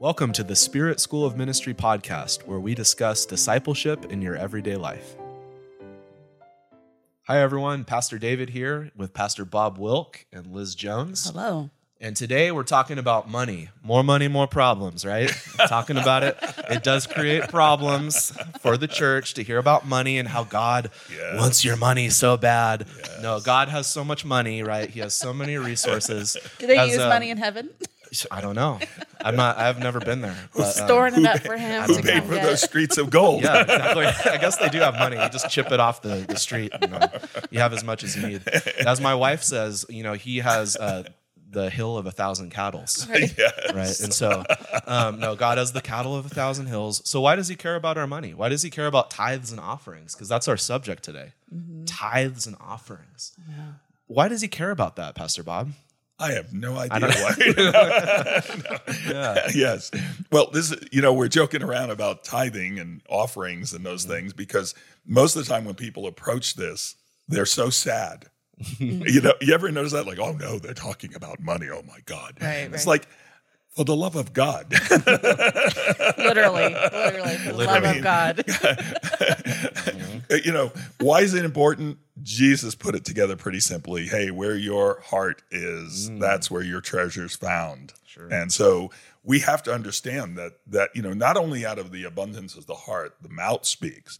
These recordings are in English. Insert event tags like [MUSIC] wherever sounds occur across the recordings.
Welcome to the Spirit School of Ministry podcast, where we discuss discipleship in your everyday life. Hi, everyone. Pastor David here with Pastor Bob Wilk and Liz Jones. Hello. And today we're talking about money. More money, more problems, right? [LAUGHS] talking about it. It does create problems for the church to hear about money and how God Yes. wants your money so bad. No, God has so much money, right? He has so many resources. Do they Has, use uh, money in heaven? I don't know. I'm not. I've never been there. but, um, Storing it up for him Who to paid come for get. those streets of gold? yeah, exactly. I guess they do have money. You just chip it off the, the street. And, uh, you have as much as you need. As my wife says, you know, he has uh, the hill of a thousand cattle. Yes. Right. And so, um, no, God has the cattle of a thousand hills. So why does he care about our money? Why does he care about tithes and offerings? Because that's our subject today tithes and offerings. Yeah. Why does he care about that, Pastor Bob? I have no idea why. [LAUGHS] [LAUGHS] [LAUGHS] yes. Well, this is, you know, we're joking around about tithing and offerings and those mm-hmm. things because most of the time when people approach this, they're so sad. you know, you ever notice that? Like, oh no, they're talking about money. Oh my God. Right, It's right. like, for the love of God. [LAUGHS] literally, literally, for the love Literally. of God. [LAUGHS] you know, why is it important? Jesus put it together pretty simply. Hey, where your heart is, that's where your treasure's found. And so we have to understand that that you know, not only out of the abundance of the heart, the mouth speaks,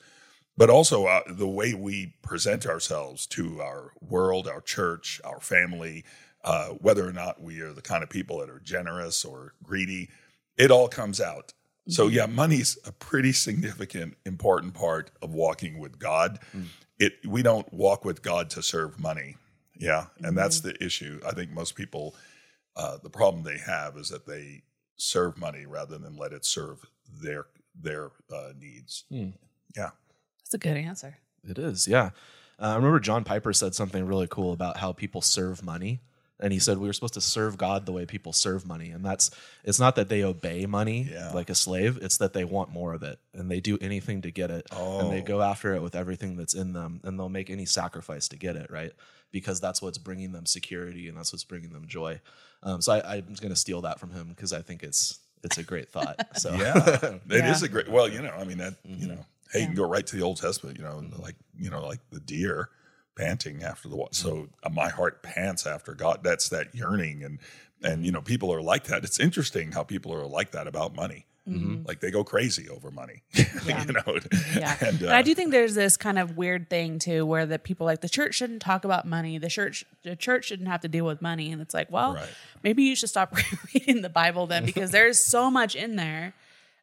but also uh, the way we present ourselves to our world, our church, our family, uh, whether or not we are the kind of people that are generous or greedy, it all comes out. So yeah, money's a pretty significant, important part of walking with God. It we don't walk with God to serve money. Yeah, and that's the issue. I think most people, uh, the problem they have is that they serve money rather than let it serve their their uh, needs. Hmm. Yeah. That's a good answer. It is, yeah. Uh, I remember John Piper said something really cool about how people serve money. And he said we were supposed to serve God the way people serve money. And that's, it's not that they obey money Yeah. like a slave, it's that they want more of it. And they do anything to get it. And they Oh. go after it with everything that's in them. And they'll make any sacrifice to get it, right? Because that's what's bringing them security and that's what's bringing them joy. Um, so I, I'm going to steal that from him because I think it's, it's a great thought. So [LAUGHS] Yeah, [LAUGHS] it is Yeah. a great. Well, you know, I mean that. You Mm-hmm. know, hey, you can go right to the Old Testament. You know, like you know, like the deer panting after the water. So Mm-hmm. uh, my heart pants after God. That's that yearning, and and you know, people are like that. It's interesting how people are like that about money. Like they go crazy over money. [LAUGHS] Yeah. you know. Yeah. [LAUGHS] And, And, uh, I do think there's this kind of weird thing too where the people like the church shouldn't talk about money. The church the church shouldn't have to deal with money. And it's like, well, Right. maybe you should stop [LAUGHS] reading the Bible then because there's so much in there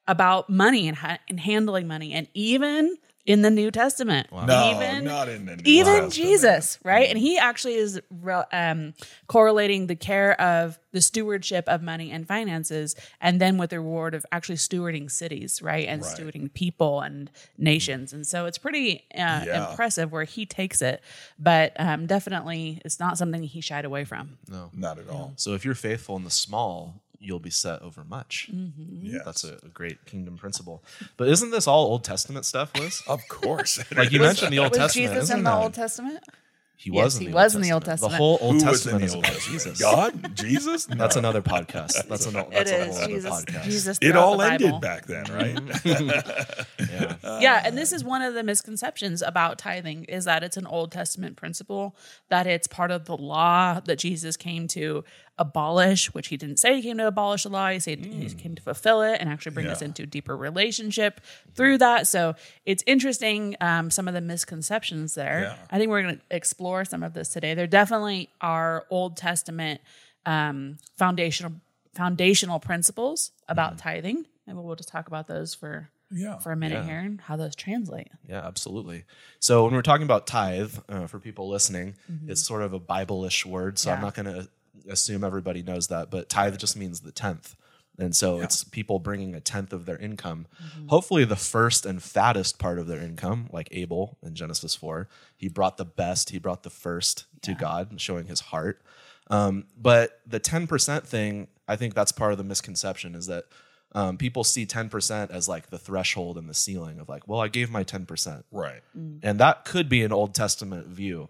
about money and, ha- and handling money. And even in the New Testament, No, even not in the New even Testament. Jesus, right? And he actually is re- um, correlating the care of the stewardship of money and finances, and then with the reward of actually stewarding cities, right, and Right. stewarding people and nations. And so it's pretty uh, Yeah. impressive where he takes it, but um, definitely it's not something he shied away from. No, not at all. So if you're faithful in the small, you'll be set over much. Mm-hmm. Yes. That's a, a great kingdom principle. But isn't this all Old Testament stuff, Liz? Of course. [LAUGHS] Like you mentioned the Old Was Testament. Jesus isn't in the that- Old Testament? He Yes, was in he the was Old in the Old Testament. The whole Old Who Testament is Old about Testament? Jesus. God, Jesus. [LAUGHS] That's another podcast. [LAUGHS] That's, an, that's it a is whole other Jesus. podcast. Jesus. It all the ended back then, right? Yeah. yeah and this is one of the misconceptions about tithing is that it's an old testament principle that it's part of the law that jesus came to abolish which he didn't say he came to abolish the law he said he came to fulfill it and actually bring us into a deeper relationship through that so it's interesting um, some of the misconceptions there Yeah. i think we're going to explore some of this today there definitely are old testament um, foundational foundational principles about tithing and we'll just talk about those for Yeah. for a minute Yeah. here and how those translate. Yeah, absolutely. So when we're talking about tithe, uh, for people listening, Mm-hmm. it's sort of a Bible-ish word. So I'm not going to assume everybody knows that, but tithe just means the tenth. And so it's people bringing a tenth of their income, Mm-hmm. hopefully the first and fattest part of their income, like Abel in Genesis 4. He brought the best, he brought the first to God, showing his heart. Um, but the 10% thing, I think that's part of the misconception is that um, people see 10% as like the threshold and the ceiling of like, well, I gave my 10%. Right. And that could be an Old Testament view.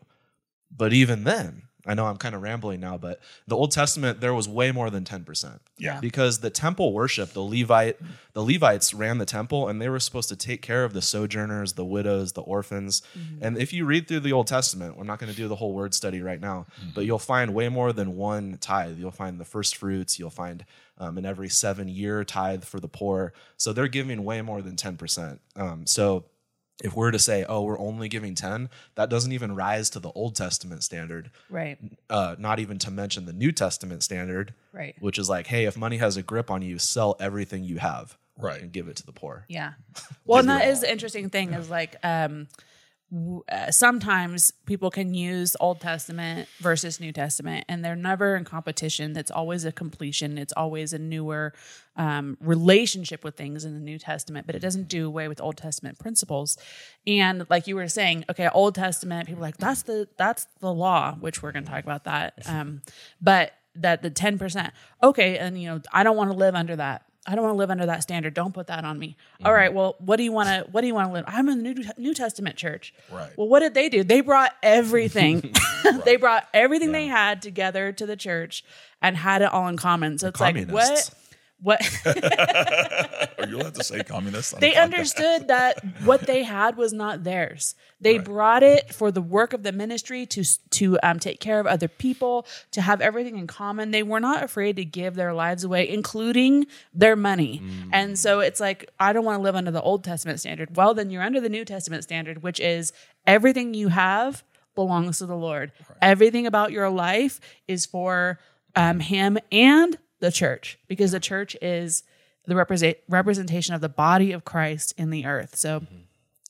But even then, I know I'm kind of rambling now, but the Old Testament there was way more than 10%. Yeah. Because the temple worship, the Levite, the Levites ran the temple and they were supposed to take care of the sojourners, the widows, the orphans. And if you read through the Old Testament, we're not going to do the whole word study right now, but you'll find way more than one tithe. You'll find the first fruits, you'll find um, in every seven year tithe for the poor. So they're giving way more than 10%. Um, so if we're to say, oh, we're only giving 10, that doesn't even rise to the Old Testament standard, Right. uh, not even to mention the New Testament standard, Right. which is like, hey, if money has a grip on you, sell everything you have Right. and give it to the poor. Yeah. [LAUGHS] Well, and Give it that is the interesting thing is like um, w- sometimes people can use Old Testament versus New Testament, and they're never in competition. It's always a completion. It's always a newer um, relationship with things in the New Testament, but it doesn't do away with Old Testament principles. And like you were saying, okay, Old Testament, people like that's the that's the law, which we're going to talk about that. Um, but that the ten percent, okay, and you know I don't want to live under that. I don't want to live under that standard. Don't put that on me. Mm-hmm. All right. Well, what do you want to? What do you want to live? I'm in the New, New Testament church. Right. Well, what did they do? They brought everything. [LAUGHS] [LAUGHS] they brought everything they had together to the church and had it all in common. So it's like what? What [LAUGHS] Are you allowed to say communist? they understood that what they had was not theirs. They brought it for the work of the ministry to to um, take care of other people, to have everything in common. They were not afraid to give their lives away, including their money. And so it's like I don't want to live under the Old Testament standard. Well, then you're under the New Testament standard, which is everything you have belongs to the Lord. Everything about your life is for um, Him and the church, because the church is the represent representation of the body of Christ in the earth. So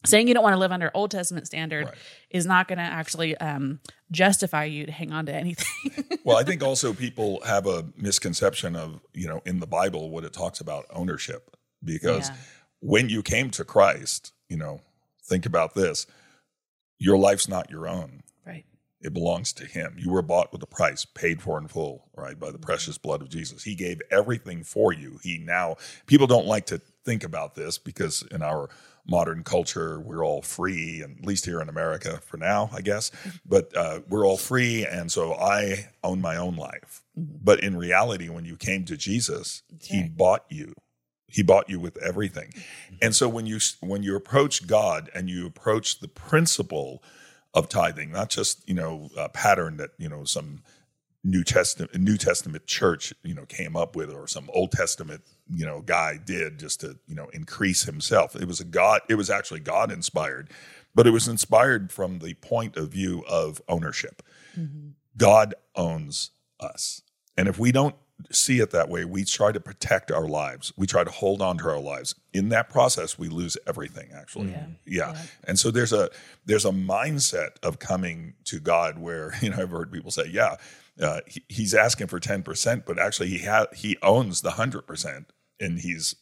saying you don't want to live under Old Testament standard Right. is not going to actually um, justify you to hang on to anything. [LAUGHS] well, I think also people have a misconception of, you know, in the Bible, what it talks about ownership. Because Yeah. when you came to Christ, you know, think about this your life's not your own. It belongs to Him. You were bought with a price, paid for in full, right, by the mm-hmm. precious blood of Jesus. He gave everything for you. He now, people don't like to think about this because in our modern culture, we're all free, and at least here in America for now, I guess. Mm-hmm. But uh, we're all free, and so I own my own life. Mm-hmm. But in reality, when you came to Jesus, He right. bought you. He bought you with everything, and so when you when you approach God and you approach the principle of tithing, not just you know a pattern that you know some New Testament New Testament church you know came up with or some Old Testament you know guy did just to you know increase himself. It was a God. It was actually God inspired, but it was inspired from the point of view of ownership. Mm-hmm. God owns us, and if we don't see it that way, we try to protect our lives. We try to hold on to our lives. In that process, we lose everything. Actually, Yeah. yeah. Yeah. And so there's a there's a mindset of coming to God where [LAUGHS] you know I've heard people say, yeah, uh, he, he's asking for ten percent, but actually he ha- he owns the hundred percent, and he's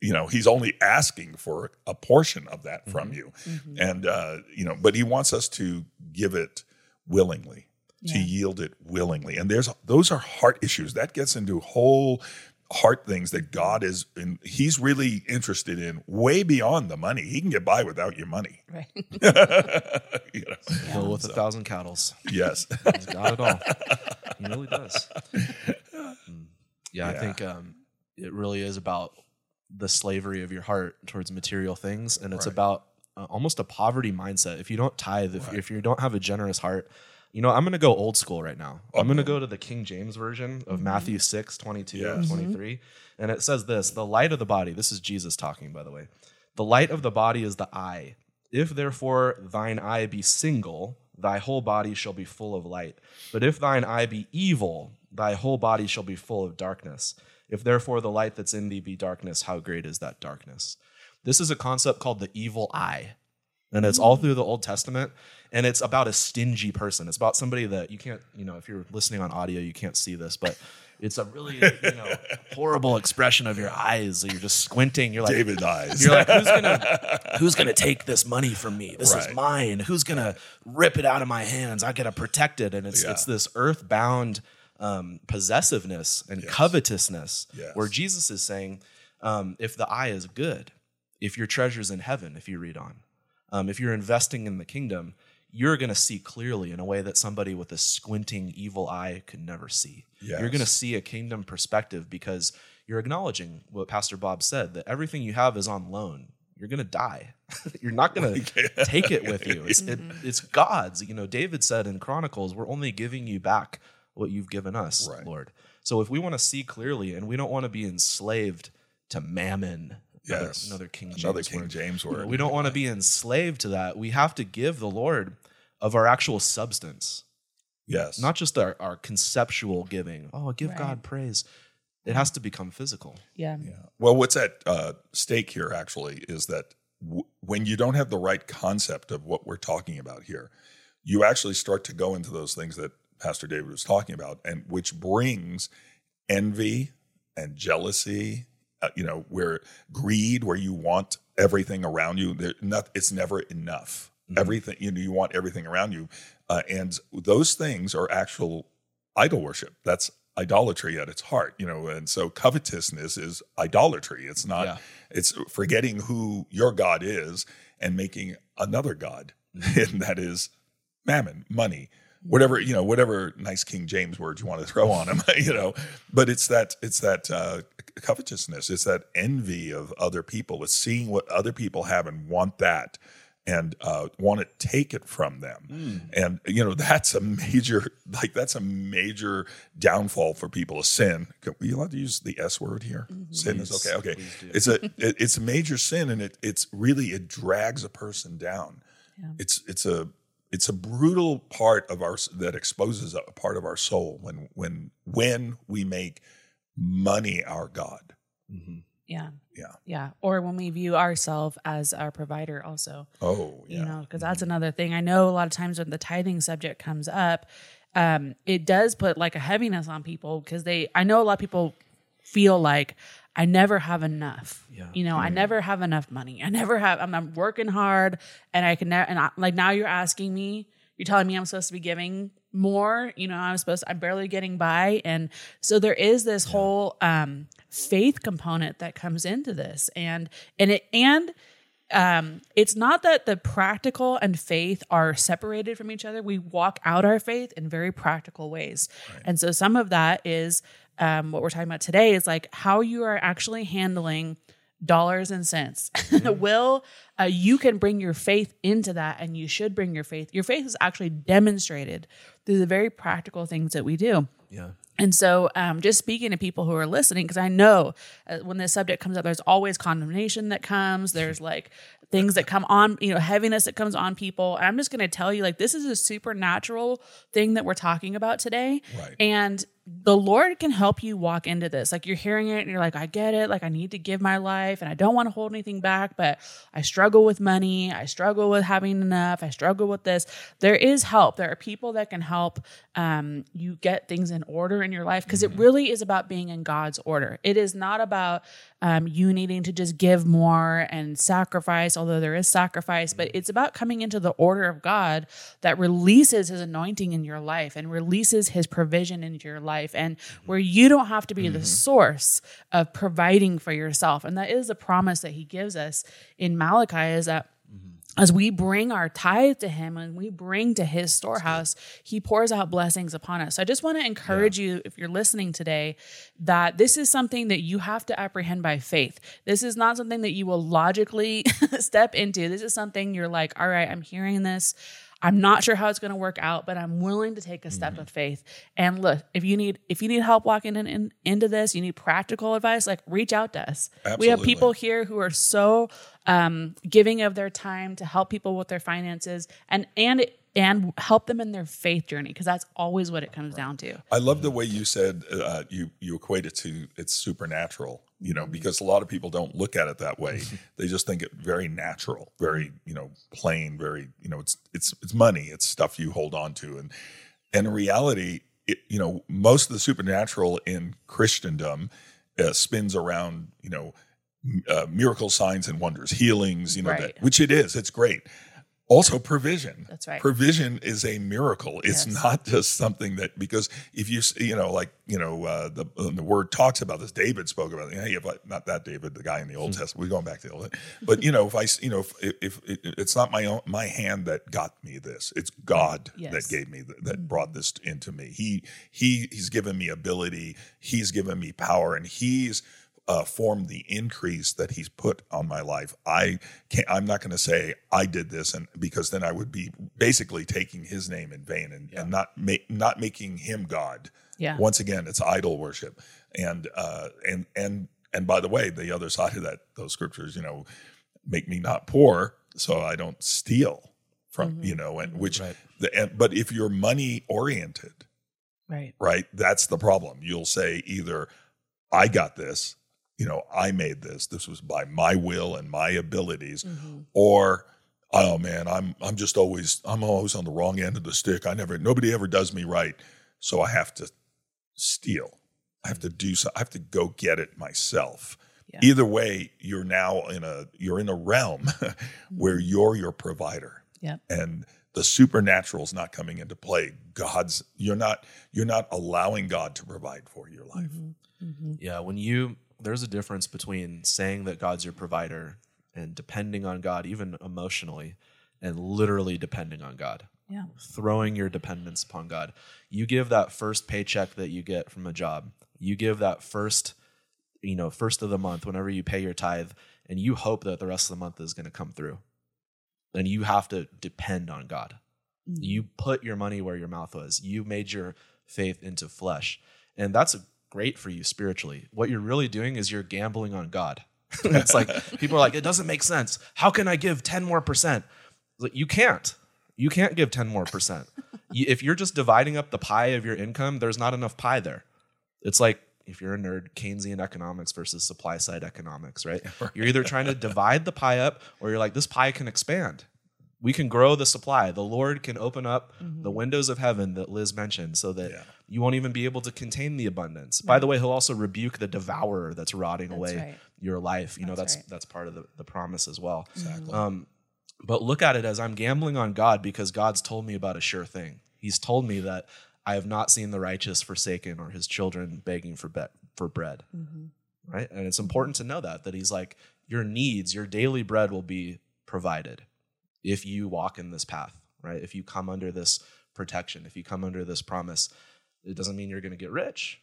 you know he's only asking for a portion of that from you, and uh, you know, but he wants us to give it willingly. To Yeah. yield it willingly, and there's those are heart issues that gets into whole heart things that God is, and He's really interested in way beyond the money. He can get by without your money. [LAUGHS] Right. [LAUGHS] You know? Fill with a thousand cattles. Yes. [LAUGHS] He's got it all. he really does. Mm. Yeah, I think um, it really is about the slavery of your heart towards material things, and it's Right. about uh, almost a poverty mindset. If you don't tithe, if, Right. if you don't have a generous heart, you know, I'm going to go old school right now. I'm going to go to the King James version of mm-hmm. Matthew 6, 22 and Yes. Mm-hmm. 23. And it says this The light of the body, this is Jesus talking, by the way. The light of the body is the eye. If therefore thine eye be single, thy whole body shall be full of light. But if thine eye be evil, thy whole body shall be full of darkness. If therefore the light that's in thee be darkness, how great is that darkness? This is a concept called the evil eye. And it's all through the Old Testament. And it's about a stingy person. It's about somebody that you can't, you know, if you're listening on audio, you can't see this, but it's a really, you know, horrible expression of your eyes. You're just squinting. You're like, David eyes. you're like, who's gonna [LAUGHS] who's gonna take this money from me? This is mine. Who's gonna rip it out of my hands? I gotta protect it. And it's Yeah. it's this earthbound um, possessiveness and covetousness Yes. where Jesus is saying, um, if the eye is good, if your treasure's in heaven, if you read on, um, if you're investing in the kingdom, you're going to see clearly in a way that somebody with a squinting evil eye could never see. You're going to see a kingdom perspective because you're acknowledging what Pastor Bob said that everything you have is on loan. You're going to die. [LAUGHS] you're not going [LAUGHS] to take it with you. It's, it, [LAUGHS] it's God's. You know, David said in Chronicles, we're only giving you back what you've given us, Right. Lord. So if we want to see clearly and we don't want to be enslaved to mammon, Yes. another King James Another King word. James You know, we don't want to be enslaved to that. We have to give the Lord of our actual substance, Yes. not just our, our conceptual giving. Oh, give Right. God praise. It has to become physical. Yeah. Well, what's at uh, stake here actually is that w- when you don't have the right concept of what we're talking about here, you actually start to go into those things that Pastor David was talking about, and which brings envy and jealousy. Uh, you know, where greed, where you want everything around you. There, not, it's never enough. Everything you know, you want everything around you, uh, and those things are actual idol worship. That's idolatry at its heart, you know. And so covetousness is idolatry. It's not. Yeah. It's forgetting who your God is and making another God, [LAUGHS] and that is mammon, money, whatever you know, whatever nice King James word you want to throw on him, [LAUGHS] you know. But it's that it's that uh, covetousness. It's that envy of other people. It's seeing what other people have and want that. And uh, want to take it from them, and you know that's a major, like that's a major downfall for people. A sin. Are you allowed to use the S word here? Sin is okay. Okay, it's a it, it's a major sin, and it it's really it drags a person down. It's it's a it's a brutal part of our that exposes a part of our soul when when when we make money our god. Yeah. Yeah. Yeah. Or when we view ourselves as our provider, also. Oh yeah. you know because that's another thing i know a lot of times when the tithing subject comes up um, it does put like a heaviness on people because they i know a lot of people feel like i never have enough. Yeah. you know i never have enough money. I never have i'm, I'm working hard and i can never and I, like now you're asking me you're telling me i'm supposed to be giving more? You know i'm supposed To, i'm barely getting by. And so there is this whole um faith component that comes into this. And and it and um, it's not that the practical and faith are separated from each other. We walk out our faith in very practical ways. And so some of that is um, what we're talking about today is like how you are actually handling dollars and cents. [LAUGHS] Will uh, you can bring your faith into that and you should bring your faith. Your faith is actually demonstrated through the very practical things that we do. Yeah. And so, um, just speaking to people who are listening, because I know uh, when this subject comes up, there's always condemnation that comes. There's like things that come on, you know, heaviness that comes on people. And I'm just going to tell you, like, this is a supernatural thing that we're talking about today. Right. And the Lord can help you walk into this. Like, you're hearing it and you're like, I get it. Like, I need to give my life and I don't want to hold anything back, but I struggle with money. I struggle with having enough. I struggle with this. There is help. There are people that can help um, you get things in order in your life because it really is about being in God's order. It is not about um, you needing to just give more and sacrifice, although there is sacrifice, but it's about coming into the order of God that releases his anointing in your life and releases his provision into your life, and where you don't have to be the source of providing for yourself. And that is a promise that he gives us in Malachi is that as we bring our tithe to him and we bring to his storehouse, he pours out blessings upon us. So I just want to encourage you, if you're listening today, that this is something that you have to apprehend by faith. This is not something that you will logically [LAUGHS] step into. This is something you're like, all right, I'm hearing this. I'm not sure how it's going to work out, but I'm willing to take a step of faith. And look, if you need if you need help walking in, in- into this, you need practical advice, like reach out to us. We have people here who are so um, giving of their time to help people with their finances and and and help them in their faith journey because that's always what it comes down to. I love the way you said uh, you you equate it to it's supernatural. You know, because a lot of people don't look at it that way. [LAUGHS] they just think it very natural, very you know plain, very you know it's it's it's money, it's stuff you hold on to, and and in reality, it, you know most of the supernatural in Christendom uh, spins around you know uh, miracle signs and wonders, healings, you know, Right. that, which it is. It's great. Also provision. That's right. provision is a miracle. It's Yes. not just something that because if you s- you know like you know uh, the uh, the word talks about this. David spoke about it. Hey if I, not that david the guy in the old Hmm. testament we're going back to the old but you know if I you know if, if, if it's not my own my hand that got me this. It's god Yes. that gave me th- that brought this into me. He he he's given me ability. He's given me power. And he's uh, formed the increase that he's put on my life. I can't. I'm not going to say I did this, and because then I would be basically taking his name in vain and, and not make not making him God. Yeah. Once again, it's idol worship, and uh, and and and by the way, the other side of that, those scriptures, you know, make me not poor, so I don't steal from you know, and which Right. the and, but if you're money oriented, Right. right? That's the problem. You'll say either I got this, you know, I made this. This was by my will and my abilities, Mm-hmm. or oh man, I'm I'm just always I'm always on the wrong end of the stick. I never nobody ever does me right, so I have to steal. I have to do so. I have to go get it myself. Yeah. Either way, you're now in a you're in a realm [LAUGHS] where you're your provider Yep. and the supernatural is not coming into play god's you're not you're not allowing god to provide for your life Mm-hmm. Yeah, when you there's a difference between saying that God's your provider and depending on God, even emotionally, and literally depending on God. Yeah. Throwing your dependence upon God. You give that first paycheck that you get from a job. You give that first, you know, first of the month whenever you pay your tithe, and you hope that the rest of the month is going to come through. And you have to depend on God. Mm. You put your money where your mouth was. You made your faith into flesh. And that's great for you spiritually. What you're really doing is you're gambling on God. [LAUGHS] it's like people are like, it doesn't make sense. How can I give 10 more percent? Like, You can't. You can't give 10 more percent. If you're just dividing up the pie of your income, there's not enough pie there. It's like if you're a nerd, Keynesian economics versus supply side economics, right? [LAUGHS] You're either trying to divide the pie up or you're like, this pie can expand. We can grow the supply. The Lord can open up the windows of heaven that Liz mentioned so that Yeah. you won't even be able to contain the abundance. By the way, he'll also rebuke the devourer that's rotting away right. your life. You know, That's that's right. that's part of the, the promise as well. exactly Um, but look at it as I'm gambling on God because God's told me about a sure thing. He's told me that I have not seen the righteous forsaken or his children begging for be- for bread. Right? And it's important to know that that he's like your needs, your daily bread will be provided if you walk in this path, right? If you come under this protection, if you come under this promise, it doesn't mean you're going to get rich.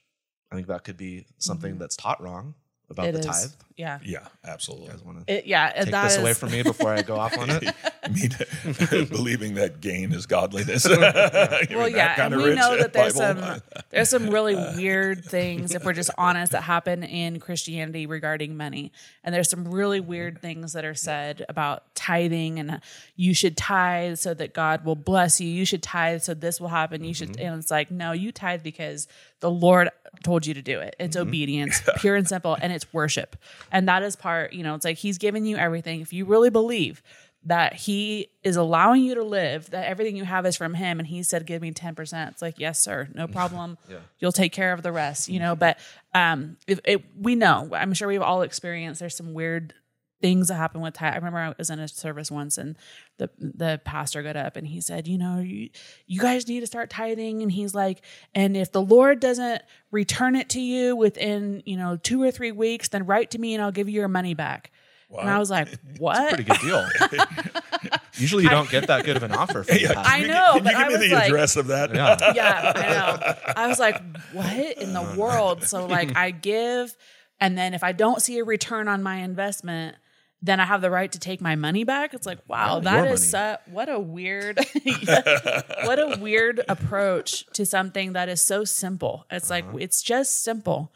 I think that could be something mm-hmm. that's taught wrong about It the is. tithe. Yeah. yeah absolutely You guys want to yeah. take that this away from me before I go off on it? [LAUGHS] I mean, [LAUGHS] believing that gain is godliness. [LAUGHS] well, yeah, and we know that there's some there's some really weird things, if we're just honest, that happen in Christianity regarding money, and there's some really weird things that are said about tithing, and you should tithe so that God will bless you. You should tithe so this will happen. You should, mm-hmm. and it's like, no, you tithe because the Lord told you to do it. It's obedience, [LAUGHS] pure and simple, and it's worship, and that is part. You know, it's like He's given you everything. If you really believe that he is allowing you to live, that everything you have is from him. And he said, give me 10%. It's like, yes, sir, no [LAUGHS] problem. yeah. You'll take care of the rest, you know, but, um, if it, we know, I'm sure we've all experienced, there's some weird things that happen with tithe. I remember I was in a service once and the, the pastor got up and he said, you know, you, you guys need to start tithing. And he's like, and if the Lord doesn't return it to you within, you know, two or three weeks, then write to me and I'll give you your money back. And I was like, what? [LAUGHS] Pretty good deal. [LAUGHS] Usually you don't get that good of an offer from [LAUGHS] Yeah, the can. I you- know, Can but you I give me the like- address of that? Yeah. yeah, I know. I was like, what in the uh. world? So like I give and then if I don't see a return on my investment, then I have the right to take my money back. It's like, wow, that your is what a weird [LAUGHS] [LAUGHS] what a weird approach to something that is so simple. It's like uh-huh. it's just simple.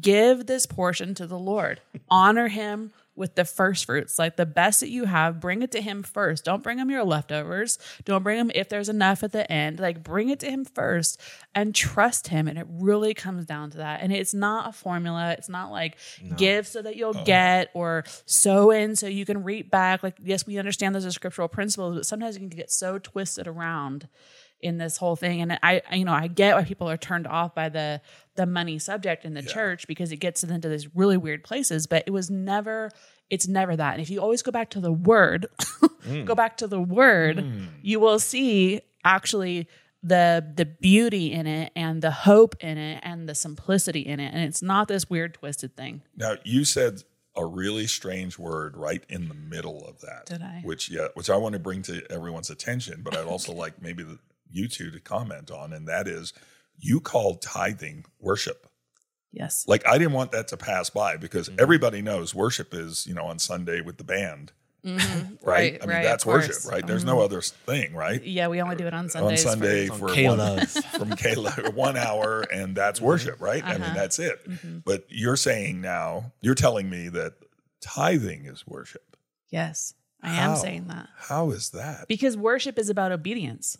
Give this portion to the Lord. Honor him with the first fruits, like the best that you have, bring it to him first. Don't bring him your leftovers. Don't bring him if there's enough at the end. Like bring it to him first and trust him. And it really comes down to that. And it's not a formula. It's not like give so that you'll uh-uh. get or sow in so you can reap back. Like, yes, we understand those are scriptural principles, but sometimes you can get so twisted around in this whole thing. And I, you know, I get why people are turned off by the the money subject in the church because it gets into these really weird places. But it was never, it's never that. And if you always go back to the word, [LAUGHS] mm. go back to the word, mm. you will see actually the the beauty in it and the hope in it and the simplicity in it. And it's not this weird twisted thing. Now you said a really strange word right in the middle of that. Did I? Which yeah, which I want to bring to everyone's attention, but I'd also [LAUGHS] like maybe the, you two to comment on, and that is you called tithing worship. Yes. Like I didn't want that to pass by because everybody knows worship is you know on Sunday with the band, [LAUGHS] Mhm. right? I mean right, that's of course. worship, right? There's no other thing, right? Yeah, we only do it on on Sundays. for- Sunday on for, Kayla. one, [LAUGHS] from Kayla one hour, and that's worship, right? I mean, Uh-huh. that's it. Mm-hmm. But you're saying now, you're telling me that tithing is worship. yes, I am saying that. How is that? Because worship is about obedience.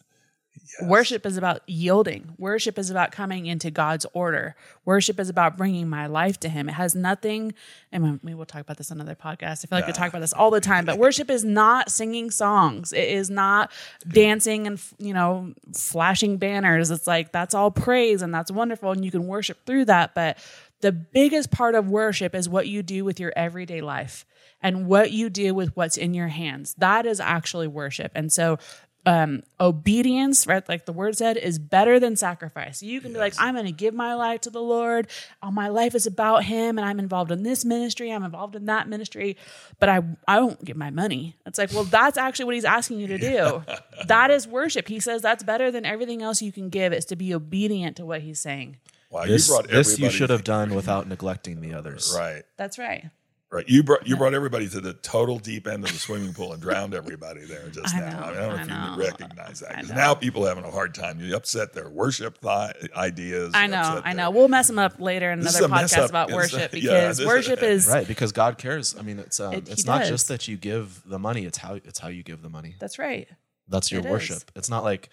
Yes. Worship is about yielding. Worship is about coming into God's order. Worship is about bringing my life to Him. It has nothing, and we will talk about this on another podcast. I feel like we talk about this all the time, but worship is not singing songs. It is not dancing and, you know, flashing banners. It's like that's all praise and that's wonderful, and you can worship through that. But the biggest part of worship is what you do with your everyday life and what you do with what's in your hands. That is actually worship. And so um obedience right? Like the word said is better than sacrifice. You can be like i'm going to give my life to the lord. All my life is about him and i'm involved in this ministry i'm involved in that ministry but i i won't give my money. It's like well that's actually what he's asking you to do. [LAUGHS] That is worship. He says that's better than everything else you can give is to be obedient to what he's saying. Wow, This, you brought this you should have done without neglecting the others. right, that's right right. You brought you brought everybody to the total deep end of the swimming pool and drowned everybody there [LAUGHS] just I now. know, I, mean, I don't know I if know. you recognize that because now people are having a hard time. You upset their worship th- ideas. i know upset i their- know we'll mess them up later in another podcast up. about worship [LAUGHS] yeah, because this- worship is Right, because God cares. I mean, it's um, It- it's not does. just that you give the money; it's how it's how you give the money. that's right That's your It is. worship. It's not like,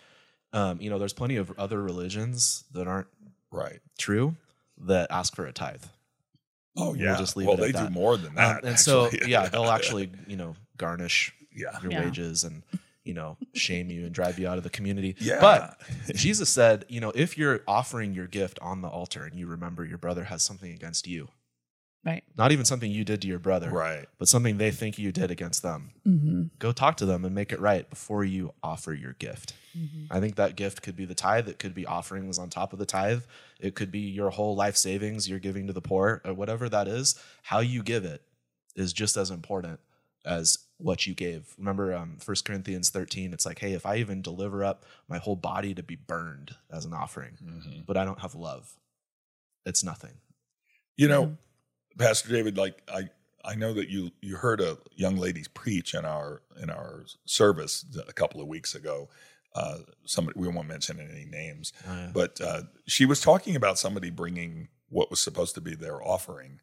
um, you know, there's plenty of other religions that aren't Right. true that ask for a tithe. Oh We'll yeah. just leave well, it at they that. do more than Um, that. and so, yeah, [LAUGHS] they'll actually, you know, garnish yeah. your Yeah. wages and you know shame you and drive you out of the community. Yeah. But Jesus said, you know, if you're offering your gift on the altar and you remember your brother has something against you, right not even something you did to your brother, Right. but something they think you did against them, mm-hmm. go talk to them and make it right before you offer your gift. I think that gift could be the tithe. It could be offerings on top of the tithe. It could be your whole life savings you're giving to the poor, or whatever that is. How you give it is just as important as what you gave. Remember, um, 1 Corinthians 13, it's like, hey, if I even deliver up my whole body to be burned as an offering, Mhm. but I don't have love, it's nothing. You know, Pastor David, like I, I know that you you heard a young lady preach in our in our service a couple of weeks ago. Uh, somebody we won't mention any names, Oh, yeah. but uh, she was talking about somebody bringing what was supposed to be their offering.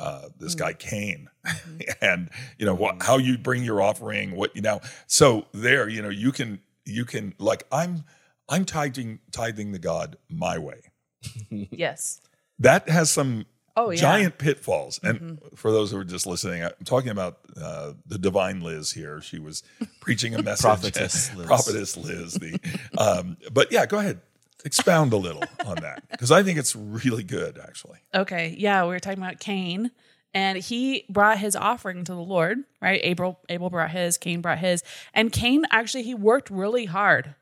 Uh, this guy Cain, [LAUGHS] and you know what, how you bring your offering, what you know. So there, you know, you can you can like I'm I'm tithing tithing to God my way. [LAUGHS] yes That has some oh yeah giant pitfalls. And for those who are just listening, I'm talking about uh, the divine Liz here. She was preaching a [LAUGHS] message. Prophetess [LAUGHS] Liz. Prophetess Liz. The, um, but yeah, go ahead. Expound a little on that because I think it's really good, actually. Okay, yeah, we were talking about Cain, and he brought his offering to the Lord. Right, Abel Abel brought his, Cain brought his, and Cain actually he worked really hard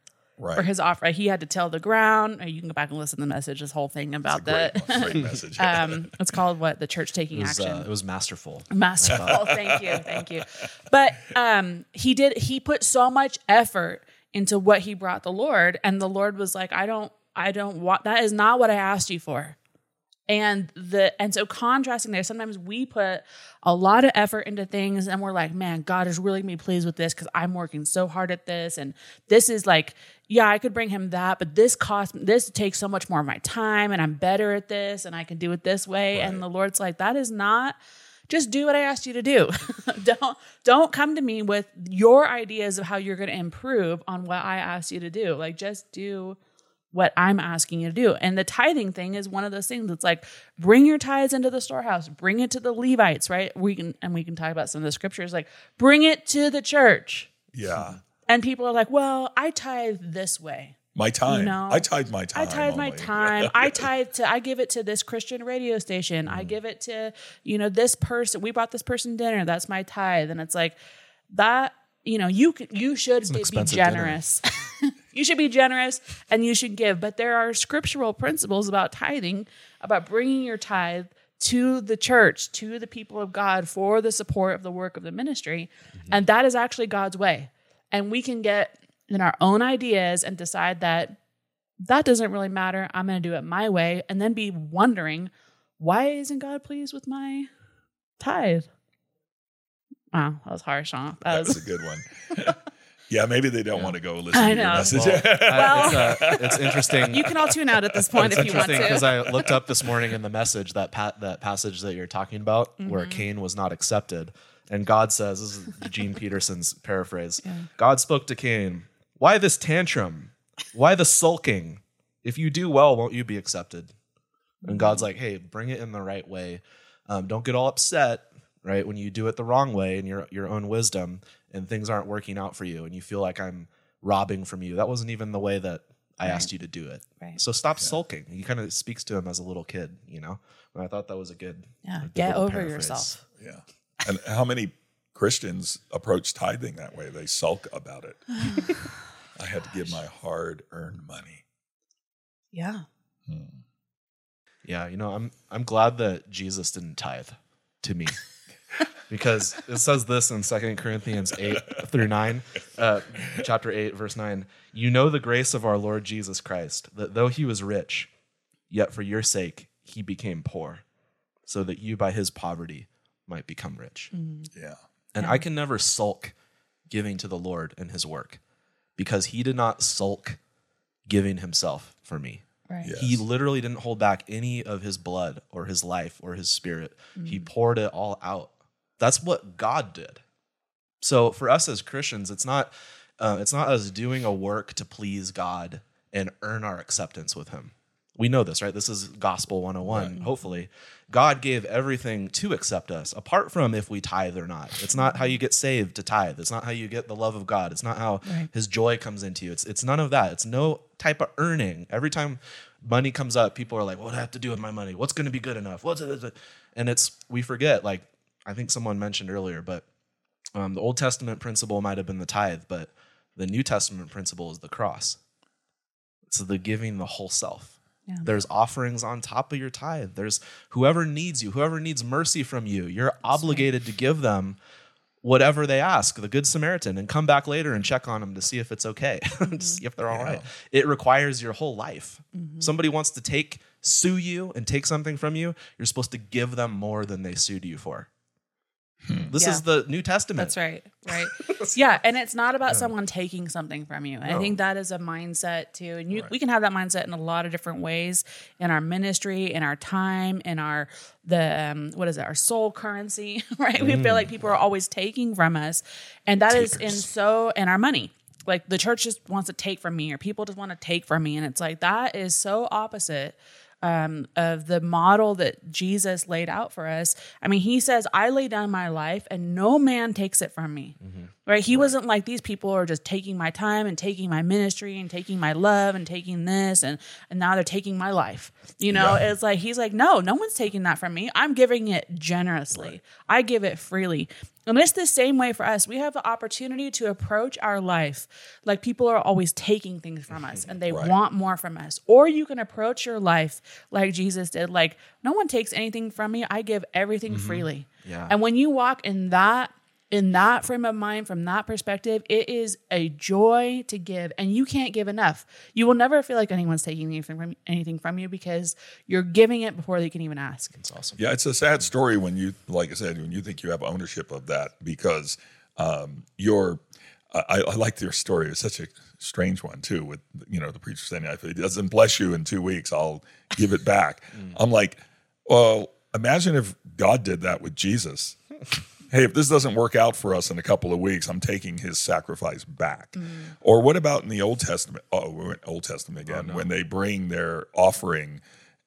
Right. for his offer. He had to tell the ground. You can go back and listen to the message. This whole thing about great, the great [LAUGHS] message. um, it's called what the church taking It was, action. uh, it was masterful. Masterful. [LAUGHS] Thank you. Thank you. But um he did he put so much effort into what he brought the Lord and the Lord was like, I don't I don't want that is not what I asked you for. And the and so contrasting there, sometimes we put a lot of effort into things and we're like, man, God is really gonna be pleased with this because I'm working so hard at this. And this is like, yeah, I could bring him that, but this cost this takes so much more of my time and I'm better at this and I can do it this way. And the Lord's like, that is not just do what I asked you to do. [LAUGHS] don't don't come to me with your ideas of how you're going to improve on what I asked you to do. Like just do what I'm asking you to do. And the tithing thing is one of those things that's like bring your tithes into the storehouse, bring it to the Levites, right? We can and we can talk about some of the scriptures like bring it to the church. yeah. And people are like, "Well, I tithe this way." My time. You know, I tithe my time. I tithe my time. [LAUGHS] I tithe to. I give it to this Christian radio station. Mm. I give it to you know this person. We bought this person dinner. That's my tithe. And it's like that. You know, you you should be generous. [LAUGHS] you should be generous and you should give. But there are scriptural principles about tithing, about bringing your tithe to the church, to the people of God for the support of the work of the ministry, Mm-hmm. and that is actually God's way. And we can get in our own ideas and decide that that doesn't really matter. I'm going to do it my way. And then be wondering, why isn't God pleased with my tithe? Wow, that was harsh, huh? That That was, was a good one. [LAUGHS] [LAUGHS] yeah, maybe they don't want to go listen I to your message. Well, [LAUGHS] Well- it's, uh, it's interesting. you can all tune out at this point it's if you want interesting because. I looked up this morning in the message that pa- that passage that you're talking about where Mm-hmm. Cain was not accepted, and God says, "This is Gene [LAUGHS] Peterson's paraphrase." God spoke to Cain, "Why this tantrum? Why the sulking? If you do well, won't you be accepted?" And God's like, "Hey, bring it in the right way. Um, don't get all upset." Right when you do it the wrong way in your your own wisdom, and things aren't working out for you, and you feel like I'm robbing from you. That wasn't even the way that I asked you to do it. Right. So stop sulking. He kind of speaks to him as a little kid, you know. And I thought that was a good. Yeah, a good get over paraphrase. yourself. Yeah. And how many Christians approach tithing that way? They sulk about it. I had to give my [SIGHS] hard earned money. Yeah. Hmm. Yeah, you know, I'm I'm glad that Jesus didn't tithe to me. Because it says this in 2 Corinthians 8 through 9, uh, chapter 8, verse 9. You know the grace of our Lord Jesus Christ, that though he was rich, yet for your sake he became poor, so that you by his poverty might become rich. Yeah. And I can never sulk giving to the Lord and his work because he did not sulk giving himself for me. Right. Yes. He literally didn't hold back any of his blood or his life or his spirit. He poured it all out. That's what God did. So for us as Christians, it's not uh, it's not us doing a work to please God and earn our acceptance with Him. We know this, right? This is gospel 101, hopefully. God gave everything to accept us, apart from if we tithe or not. It's not how you get saved to tithe. It's not how you get the love of God. It's not how Right. his joy comes into you. It's it's none of that. It's no type of earning. Every time money comes up, people are like, "What do I have to do with my money? What's going to be good enough? What's it?" And it's we forget. Like I think someone mentioned earlier, but um, the Old Testament principle might have been the tithe, but the New Testament principle is the cross. It's the giving the whole self. Yeah. There's offerings on top of your tithe. There's whoever needs you, whoever needs mercy from you, you're obligated to give them whatever they ask, the Good Samaritan, and come back later and check on them to see if it's okay, [LAUGHS] to see if they're all right. It requires your whole life. Somebody wants to take, sue you and take something from you, you're supposed to give them more than they sued you for. This Yeah. is the New Testament. That's right. Right. [LAUGHS] yeah. And it's not about someone taking something from you. I think that is a mindset too. And you, we can have that mindset in a lot of different ways in our ministry, in our time, in our, the, um, what is it, our soul currency, [LAUGHS] right? We feel like people are always taking from us. And that is in so, in our money. Like the church just wants to take from me or people just want to take from me. And it's like, that is so opposite um, of the model that Jesus laid out for us. I mean, he says, I lay down my life and no man takes it from me. Right? He wasn't like these people are just taking my time and taking my ministry and taking my love and taking this and, and now they're taking my life. You know, Yeah. it's like, he's like, no, no one's taking that from me. I'm giving it generously. I give it freely. And it's the same way for us. We have the opportunity to approach our life like people are always taking things from us and they Right. want more from us. Or you can approach your life like Jesus did, like, no one takes anything from me. I give everything mm-hmm. freely. Yeah. And when you walk in that, in that frame of mind, from that perspective, it is a joy to give, and you can't give enough. You will never feel like anyone's taking anything from anything from you because you're giving it before they can even ask. It's awesome. Yeah, it's a sad story when you, like I said, when you think you have ownership of that because um, you're. I, I like your story. It's such a strange one too. With you know the preacher saying, "If it doesn't bless you in two weeks, I'll give it back." [LAUGHS] I'm like, well, imagine if God did that with Jesus. [LAUGHS] hey, if this doesn't work out for us in a couple of weeks, I'm taking his sacrifice back. Mm. Or what about in the Old Testament? Oh, we went Old Testament oh, again. When they bring their offering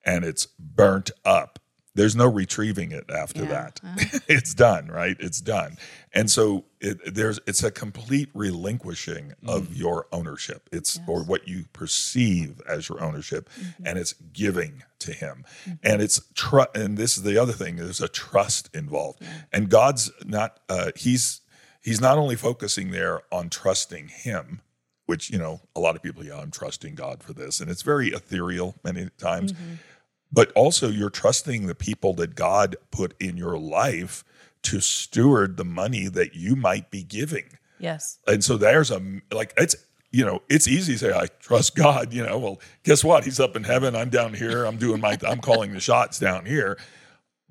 and it's burnt up, there's no retrieving it after Yeah. that. Uh-huh. [LAUGHS] it's done, right? It's done. And so it, there's it's a complete relinquishing of mm-hmm. your ownership. It's or what you perceive as your ownership, mm-hmm. and it's giving to Him. Mm-hmm. And it's tr- And this is the other thing. There's a trust involved, and God's not. Uh, he's He's not only focusing there on trusting Him, which you know a lot of people. Yeah, I'm trusting God for this, and it's very ethereal many times but also you're trusting the people that God put in your life to steward the money that you might be giving. Yes. And so there's a like it's you know it's easy to say I trust God. You know, well, guess what? He's up in heaven. I'm down here. I'm doing my. I'm calling the shots down here.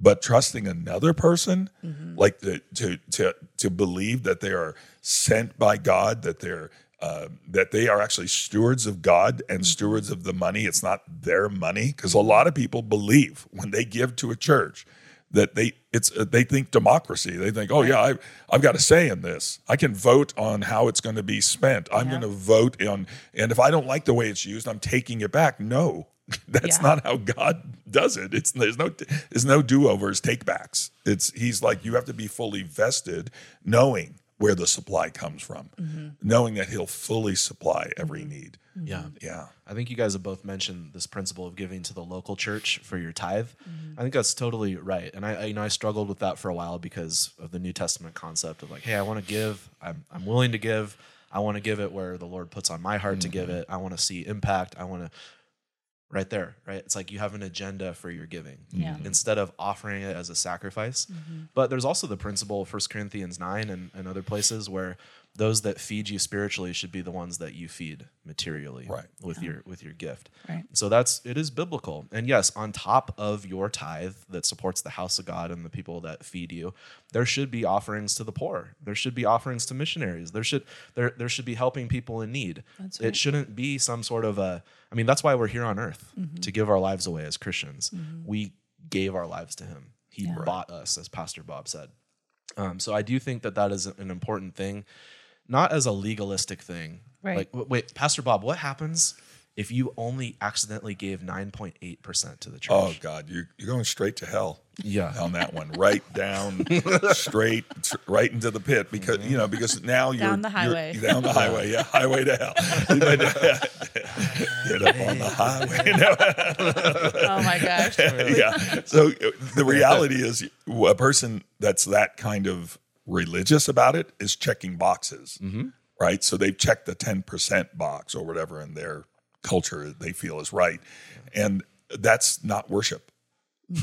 But trusting another person, mm-hmm. like the, to to to believe that they are sent by God, that they're uh, that they are actually stewards of God and stewards of the money. It's not their money because a lot of people believe when they give to a church that they it's uh, they think democracy. They think, oh yeah, I, I've got a say in this. I can vote on how it's going to be spent. I'm Yeah. going to vote on, and if I don't like the way it's used, I'm taking it back. No, [LAUGHS] that's Yeah. not how God does it. It's there's no there's no do overs, take backs. It's he's like you have to be fully vested, knowing where the supply comes from, mm-hmm. knowing that he'll fully supply every mm-hmm. need. Mm-hmm. Yeah. Yeah. I think you guys have both mentioned this principle of giving to the local church for your tithe. I think that's totally right. And I, I, you know, I struggled with that for a while because of the New Testament concept of like, hey, I want to give. I'm, I'm willing to give. I want to give it where the Lord puts on my heart to give it. I want to see impact. I want to, right there, right? It's like you have an agenda for your giving Yeah. instead of offering it as a sacrifice. Mm-hmm. But there's also the principle of 1 Corinthians 9 and, and other places where those that feed you spiritually should be the ones that you feed materially Right. with your with your gift. Right. So that's it is biblical. And yes, on top of your tithe that supports the house of God and the people that feed you, there should be offerings to the poor. There should be offerings to missionaries. There should there there should be helping people in need. That's It shouldn't be some sort of a I mean, that's why we're here on earth Mm-hmm. to give our lives away as Christians. We gave our lives to him. He Yeah. bought us as Pastor Bob said. Um, so I do think that that is an important thing, not as a legalistic thing. Right. Like, w- wait, Pastor Bob, what happens if you only accidentally gave 9.8% to the church? Oh God, you're you're going straight to hell. Yeah. on that one, right down, [LAUGHS] straight, tr- right into the pit because you know because now you're Down the you're- highway. [LAUGHS] down the highway, yeah, highway to hell. [LAUGHS] Get up on the highway. Oh my gosh. yeah. So uh, the reality is, a person that's that kind of religious about it is checking boxes, right? So they've checked the ten percent box or whatever in their culture they feel is right, and that's not worship. [LAUGHS]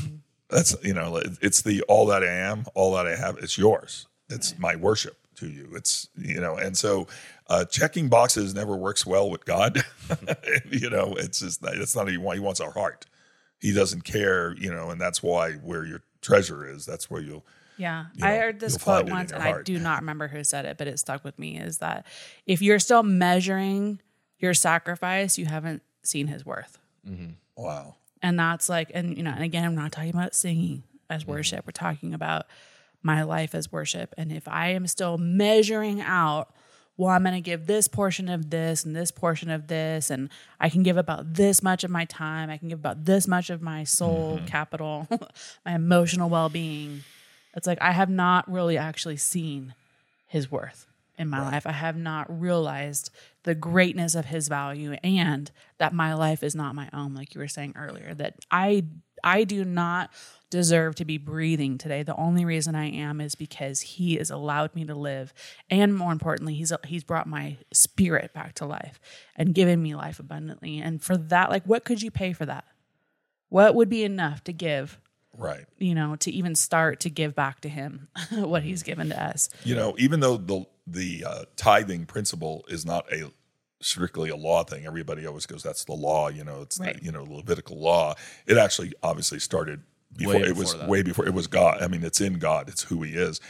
That's you know, it's the all that I am, all that I have. It's yours. It's my worship to you. It's you know, and so uh, checking boxes never works well with God. [LAUGHS] you know, it's just that's not even why He wants our heart. He doesn't care, you know, and that's why where your treasure is, that's where you'll. Yeah. you I heard this quote find it in once your and I do [LAUGHS] not remember who said it, but it stuck with me is that if you're still measuring your sacrifice, you haven't seen his worth. Mm-hmm. Wow. And that's like, and you know, and again, I'm not talking about singing as mm-hmm. worship. We're talking about my life as worship. And if I am still measuring out, well, I'm going to give this portion of this and this portion of this, and I can give about this much of my time, I can give about this much of my soul mm-hmm. capital, [LAUGHS] my emotional well being. It's like I have not really actually seen his worth in my life. I have not realized the greatness of his value and that my life is not my own like you were saying earlier that I I do not deserve to be breathing today. The only reason I am is because he has allowed me to live and more importantly he's he's brought my spirit back to life and given me life abundantly. And for that like what could you pay for that? What would be enough to give Right. you know, to even start to give back to him [LAUGHS] what he's given to us. You know, even though the the uh, tithing principle is not a strictly a law thing, everybody always goes, "That's the law." You know, it's Right. the you know Levitical law. It actually obviously started before. Way it was that. way before. It was God. I mean, it's in God. It's who He is.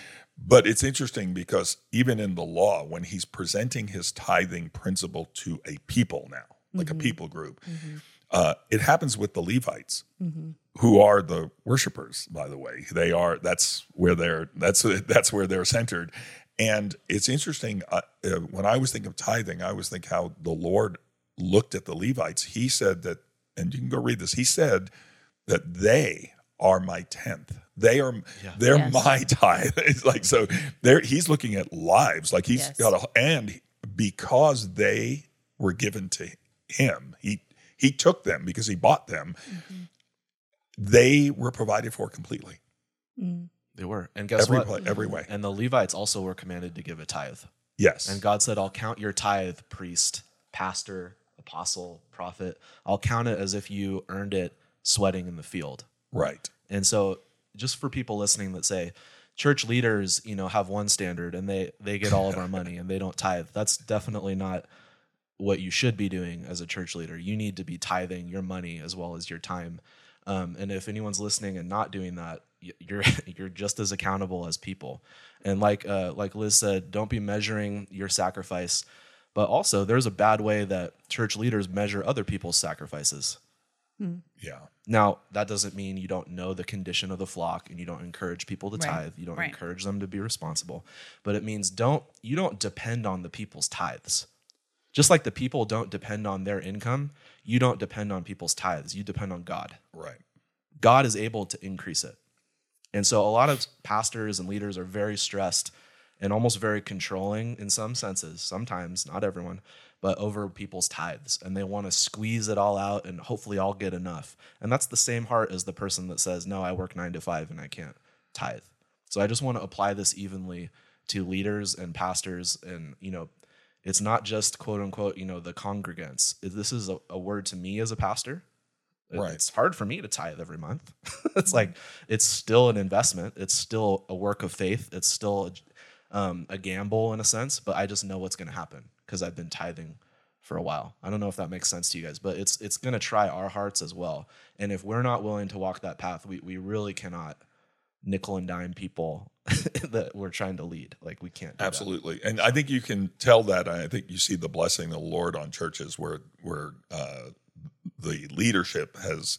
But it's interesting because even in the law, when He's presenting His tithing principle to a people now, like a people group, uh, it happens with the Levites who are the worshipers by the way they are that's where they're that's [LAUGHS] that's where they're centered and it's interesting uh, uh, when i was thinking of tithing i was thinking how the lord looked at the levites he said that and you can go read this he said that they are my tenth. They are they're Yes. my [LAUGHS] tithe. It's like so there he's looking at lives. Like he's Yes. got a and because they were given to him, he he took them because he bought them. Mm-hmm. They were provided for completely. Mm. They were. And guess Every what? pla- every way. And the Levites also were commanded to give a tithe. Yes. And God said, I'll count your tithe, priest, pastor, apostle, prophet. I'll count it as if you earned it sweating in the field. right. And so just for people listening that say church leaders, you know, have one standard and they they get all of our money and they don't tithe. That's definitely not what you should be doing as a church leader. You need to be tithing your money as well as your time. Um, and if anyone's listening and not doing that, you're [LAUGHS] you're just as accountable as people. And like uh, like Liz said, don't be measuring your sacrifice. But also, there's a bad way that church leaders measure other people's sacrifices. Yeah. Now, that doesn't mean you don't know the condition of the flock and you don't encourage people to Right, tithe. You don't right. encourage them to be responsible. But it means don't you don't depend on the people's tithes. Just like the people don't depend on their income, you don't depend on people's tithes. You depend on God. Right. God is able to increase it. And so a lot of pastors and leaders are very stressed and almost very controlling in some senses, sometimes, not everyone, but over people's tithes. And they want to squeeze it all out and hopefully I'll get enough. And that's the same heart as the person that says, No, I work nine to five and I can't tithe. So I just want to apply this evenly to leaders and pastors. And, you know, it's not just quote unquote, you know, the congregants. This is a, a word to me as a pastor. It- Right. It's hard for me to tithe every month. [LAUGHS] it's like it's still an investment. It's still a work of faith. It's still um, a gamble in a sense. But I just know what's going to happen because I've been tithing for a while. I don't know if that makes sense to you guys, but it's it's going to try our hearts as well. And if we're not willing to walk that path, we we really cannot nickel and dime people [LAUGHS] that we're trying to lead. Like we can't. Do that. Absolutely, and I think you can tell that. I think you see the blessing of the Lord on churches where where uh, the leadership has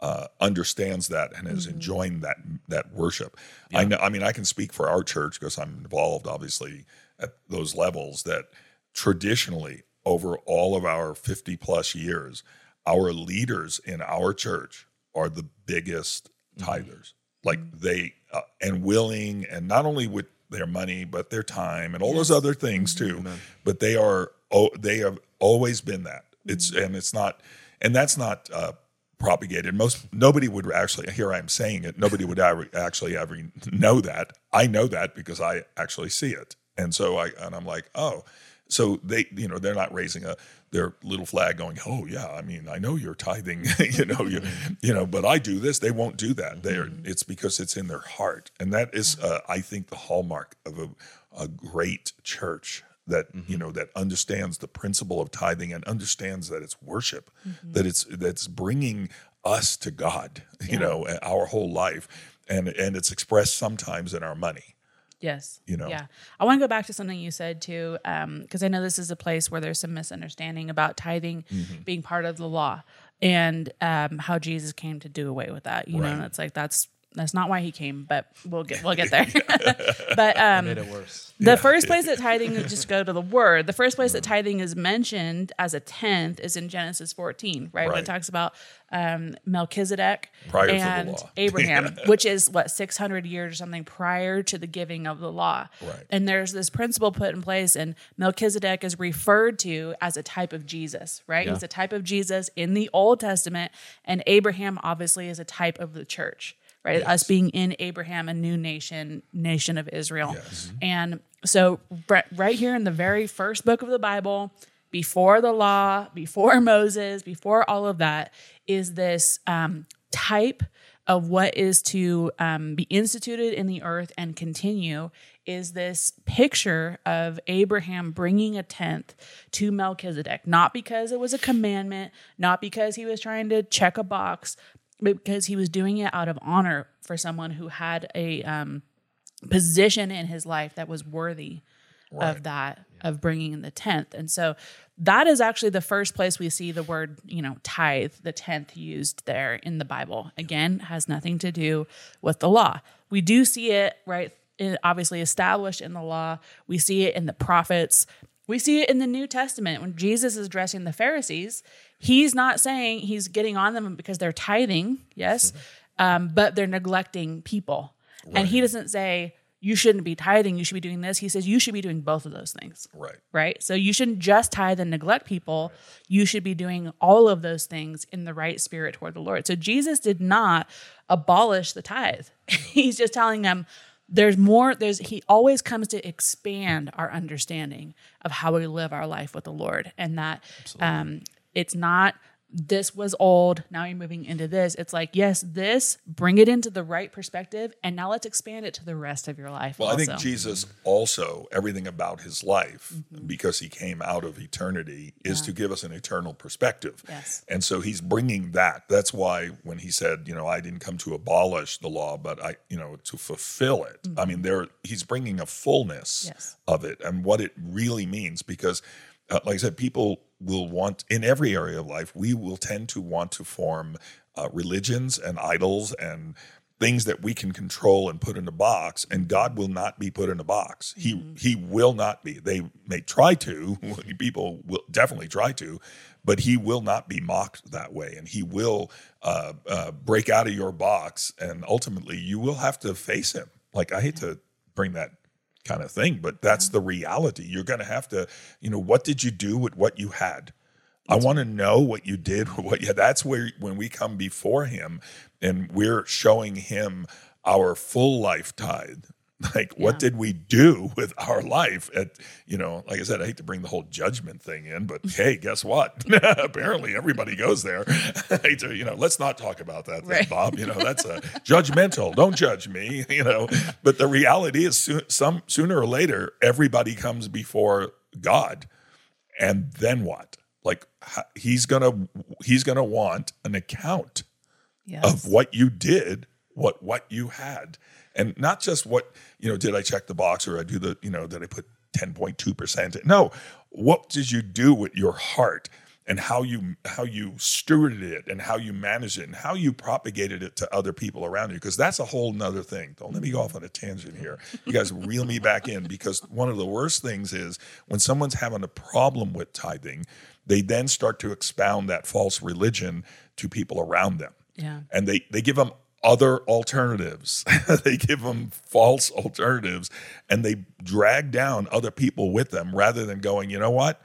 uh, understands that and is enjoying that that worship. I know. I mean, I can speak for our church because I'm involved, obviously, at those levels. That traditionally, over all of our 50 plus years, our leaders in our church are the biggest tithers. Like they uh, and willing, and not only with their money, but their time and all those other things too. But they are oh, they have always been that. It's and it's not, and that's not uh, propagated. Most nobody would actually. Here I am saying it. Nobody would ever, actually ever know that. I know that because I actually see it, and so I and I'm like, oh, so they, you know, they're not raising a their little flag, going, oh yeah, I mean, I know you're tithing, [LAUGHS] you know, you, mm-hmm. you know, but I do this. They won't do that. They're mm-hmm. it's because it's in their heart, and that is, uh, I think, the hallmark of a, a great church that you mm-hmm. know that understands the principle of tithing and understands that it's worship, that it's that's bringing us to God, you know, our whole life, and and it's expressed sometimes in our money. Yes. You know? Yeah. I want to go back to something you said too, because I know this is a place where there's some misunderstanding about tithing Mm-hmm. being part of the law and um, how Jesus came to do away with that. You know, and it's like that's that's not why he came, but we'll get we'll get there. [LAUGHS] [LAUGHS] but um, Made it worse. the first place that tithing is just go to the word. The first place that tithing is mentioned as a tenth is in Genesis 14, right? When it talks about um, Melchizedek Prior to the and law. [LAUGHS] Abraham, which is what 600 years or something prior to the giving of the law. Right. And there's this principle put in place, and Melchizedek is referred to as a type of Jesus, right? He's a type of Jesus in the Old Testament, and Abraham obviously is a type of the church right? Us being in Abraham, a new nation, nation of Israel. And so, right, here in the very first book of the Bible, before the law, before [LAUGHS] Moses, before all of that, is this um, type of what is to um, be instituted in the earth and continue is this picture of Abraham bringing a tenth to Melchizedek, not because it was a commandment, not because he was trying to check a box, because he was doing it out of honor for someone who had a um, position in his life that was worthy of that of bringing in the tenth. And so that is actually the first place we see the word you know tithe the tenth used there in the bible. Again has nothing to do with the law. We do see it right it obviously established in the law. We see it in the prophets we see it in the new testament when jesus is addressing the pharisees he's not saying he's getting on them because they're tithing yes um, but they're neglecting people. And he doesn't say you shouldn't be tithing, you should be doing this. He says you should be doing both of those things. Right. Right. So you shouldn't just tithe and neglect people. You should be doing all of those things in the right spirit toward the Lord. So Jesus did not abolish the tithe. [LAUGHS] He's just telling them there's more, there's he always comes to expand our understanding of how we live our life with the Lord. And that um it's not this was old. Now you're moving into this. It's like, yes, this, bring it into the right perspective, and now let's expand it to the rest of your life. Well, I think. Jesus also, everything about his life, Mm-hmm. because he came out of eternity, is to give us an eternal perspective. Yes. And so he's bringing that. That's why when he said, you know, I didn't come to abolish the law, but I, you know, to fulfill it. I mean, there he's bringing a fullness Mm-hmm. Yes. of it and what it really means because uh, like I said, people will want in every area of life, we will tend to want to form uh, religions and idols and things that we can control and put in a box and God will not be put in a box. He he will not be. They may try to. [LAUGHS] People will definitely try to, but he will not be mocked that way and he will uh, uh, break out of your box and ultimately you will have to face him. Like I hate to bring that kind of thing, but that's the reality. You're going to have to, you know, what did you do with what you had? I want to know what you did what yeah. That's where when we come before him and we're showing him our full life tithe. [LAUGHS] Like, what did we do with our life? At you know, like I said, I hate to bring the whole judgment thing in, but [LAUGHS] hey, guess what? [LAUGHS] Apparently, everybody goes there. To, you know, let's not talk about that, thing, Right. Bob. You know, that's a judgmental. Don't judge me. You know, but the reality is, soon, some sooner or later, everybody comes before God, and then what? Like he's gonna he's gonna want an account yes. of what you did, what what you had, and not just what you know. Did I check the box or I do the you know? Did I put ten point two percent? No, what did you do with your heart? And how you how you stewarded it, and how you managed it, and how you propagated it to other people around you, because that's a whole nother thing. Don't let me go off on a tangent here. You guys reel me back in, because one of the worst things is when someone's having a problem with tithing, they then start to expound that false religion to people around them yeah. and they they give them other alternatives. [LAUGHS] they give them false alternatives and they drag down other people with them rather than going, you know what?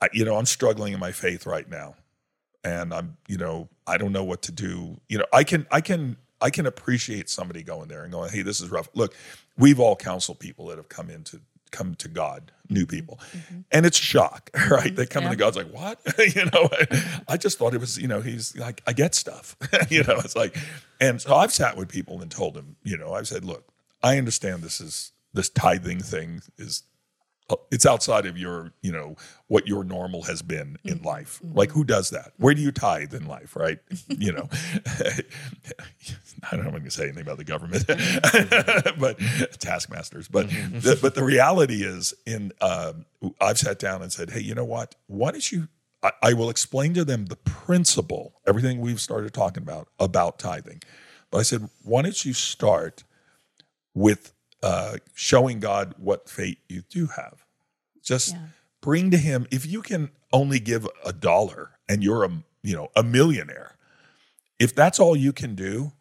I, you know, I'm struggling in my faith right now. And I'm, you know, I don't know what to do. You know, I can I can I can appreciate somebody going there and going, "Hey, this is rough." Look, we've all counseled people that have come into come to God, new mm-hmm. people, mm-hmm. and it's shock, [LAUGHS] right? Mm-hmm. They come Yeah. into God's like, "What?" [LAUGHS] you know, I just thought it was, you know, he's like, I get stuff, [LAUGHS] you know. It's like, and so I've sat with people and told them, you know, I've said, "Look, I understand this is this tithing thing is Uh, it's outside of your you know what your normal has been in mm-hmm. life. Mm-hmm. Like who does that? Where do you tithe in life right? [LAUGHS] You know? [LAUGHS] I don't know if i'm going to say anything about the government [LAUGHS] but taskmasters. But mm-hmm. the, but the reality is in um, i've sat down and said hey you know what? Why don't you I, I will explain to them the principle everything we've started talking about about tithing. But i said why don't you start with uh, showing God what faith you do have. Just Yeah. bring to Him if you can only give a dollar and you're a you know a millionaire. If that's all you can do,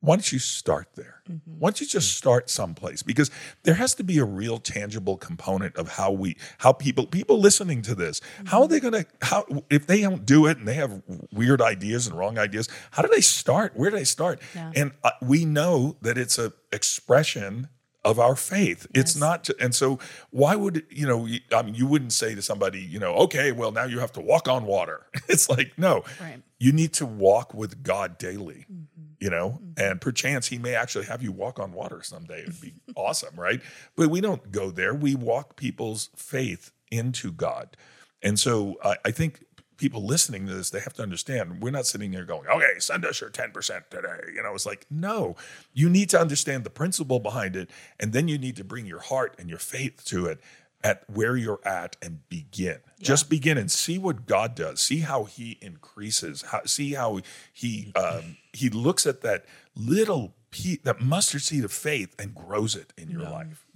why don't you start there? Why don't you just start someplace? Because there has to be a real tangible component of how we, how people, people listening to this, how are they going to, how if they don't do it and they have weird ideas and wrong ideas, how do they start? Where do they start? Yeah. And uh, we know that it's a expression of our faith. It's Yes. not, and so why would you know? you- I mean, you wouldn't say to somebody, you know, okay, well now you have to walk on water. [LAUGHS] It's like no, Right. you need to walk with God daily. Mm-hmm. You know, mm-hmm. and perchance He may actually have you walk on water someday. It'd be [LAUGHS] awesome, right? But we don't go there. We walk people's faith into God, and so I, I think people listening to this they have to understand we're not sitting there going, okay, send us your ten percent today. You know, it's like no, you need to understand the principle behind it, and then you need to bring your heart and your faith to it at where you're at and begin. Just begin and see what God does. See how He increases. How, see how He um, He looks at that little pe- that mustard seed of faith and grows it in your life.